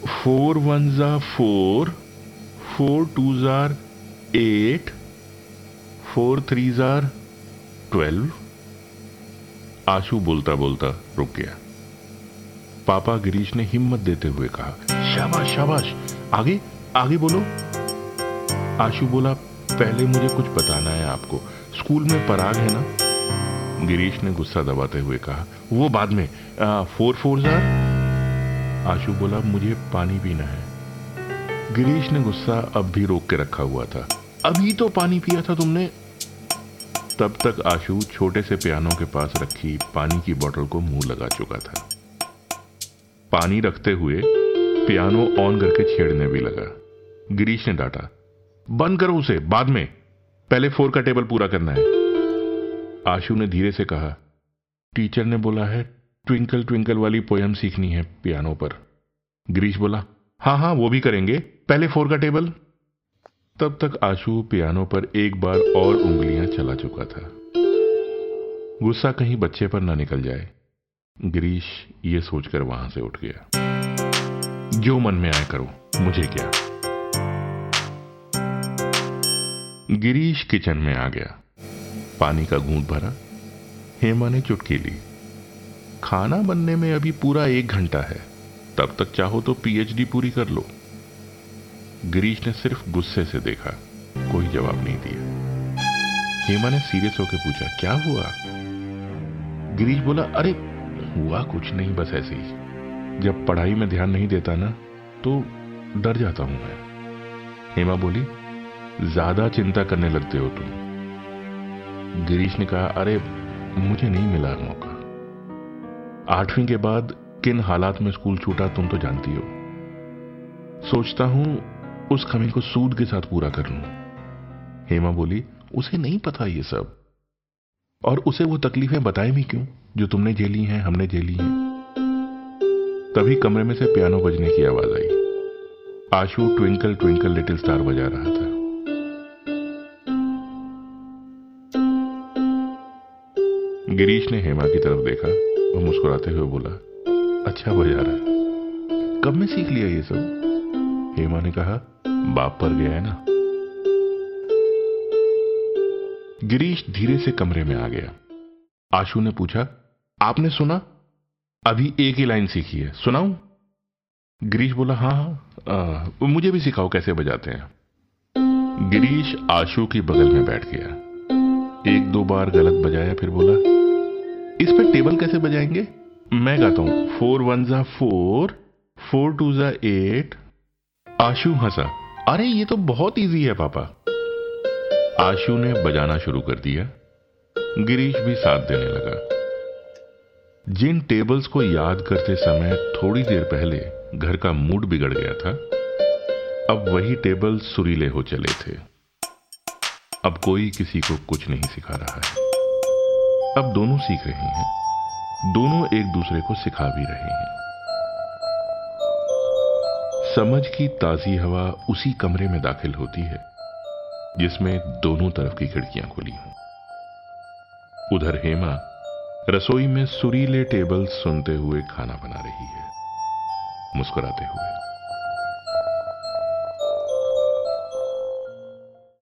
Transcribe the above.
Four one zero four four two zero eight four three zero twelve. Ashu बोलता बोलता रुक गया। पापा गिरीश ने हिम्मत देते हुए कहा शाबाश शाबाश आगे आगे बोलो। आशु बोला पहले मुझे कुछ बताना है आपको। स्कूल में पराग है ना? गिरीश ने गुस्सा दबाते हुए कहा वो बाद में आ, फोर फोर जार आशु बोला, मुझे पानी पीना है। गिरीश ने गुस्सा अब भी रोक के रखा हुआ था। अभी तो पानी पिया था तुमने? तब तक आशु छोटे से पियानो के पास रखी पानी की बोतल को मुँह लगा चुका था। पानी रखते हुए पियानो ऑन करके छेड़ने भी लगा। गिरीश ने डांटा, बंद करो उसे, बाद में। पहले फोर का टेबल पूरा करना है। आशु ने धीरे से कहा, टीचर ने बोला है ट्विंकल ट्विंकल वाली पोयम सीखनी है पियानो पर। गिरीश बोला हाँ हाँ वो भी करेंगे। पहले फोर का टेबल तब तक आशु पियानो पर एक बार और उंगलियाँ चला चुका था। गुस्सा कहीं बच्चे पर ना निकल जाए। गिरीश ये सोचकर वहाँ से उठ गया। जो मन में आए करो, मुझे क्या? गिरीश किचन में आ गया। पानी का घूंट भरा, हेमा ने चुटकी ली। खाना बनने में अभी पूरा एक घंटा है। तब तक चाहो तो पीएचडी पूरी कर लो। गिरीश ने सिर्फ़ गुस्से से देखा। कोई जवाब नहीं दिया। हेमा ने सीरियस होकर पूछा, क्या हुआ? गिरीश बोला, अरे, हुआ कुछ नहीं, बस ऐसे ही। जब पढ़ाई में ध्यान नहीं देता ना तो डर जाता हूँ मैं। हेमा बोली, ज़्यादा चिंता करने लगते हो तुम। गिरीश ने कहा, अरे, मुझे नहीं मिला मौका। आठवीं के बाद किन हालात में स्कूल छूटा तुम तो जानती हो। सोचता हूँ, उस कमी को सूद के साथ पूरा कर लू। हेमा बोली, उसे नहीं पता ये सब। और उसे वो तकलीफें बताए भी क्यों? जो तुमने झेली हैं, हमने झेली हैं। तभी कमरे में से पियानो बजने की आवाज़ आई। Ashu twinkle twinkle, little star बजा रहा था। गिरीश ने हेमा की तरफ़ देखा। और मुस्कुराते हुए बोला अच्छा बजा रहा है कब में सीख लिया ये सब? हेमा ने कहा, बाप पर गया है ना? गिरीश धीरे से कमरे में आ गया। आशु ने पूछा, आपने सुना? अभी एक ही लाइन सीखी है, सुनाऊं? गिरीश बोला हाँ हाँ मुझे भी सिखाओ कैसे बजाते हैं? गिरीश आशु की बगल में बैठ गया। एक दो बार गलत बजाया, फिर बोला इस पे टेबल कैसे बजाएँगे? मैं गाता हूँ। Four one zero four four two zero eight. Ashu हंसा। अरे, ये तो बहुत इजी है, पापा। आशु ने बजाना शुरू कर दिया। गिरीश भी साथ देने लगा। जिन टेबल्स को याद करते समय थोड़ी देर पहले घर का मूड बिगड़ गया था, अब वही टेबल सुरीले हो चले थे। अब कोई किसी को कुछ नहीं सिखा रहा है। अब दोनों सीख रहे हैं। दोनों एक दूसरे को सिखा भी रहे हैं। समझ की ताजी हवा उसी कमरे में दाखिल होती है, जिसमें दोनों तरफ़ की खिड़कियाँ खुली हों। उधर हेमा रसोई में सुरीले टेबल सुनते हुए खाना बना रही है, मुस्कुराते हुए।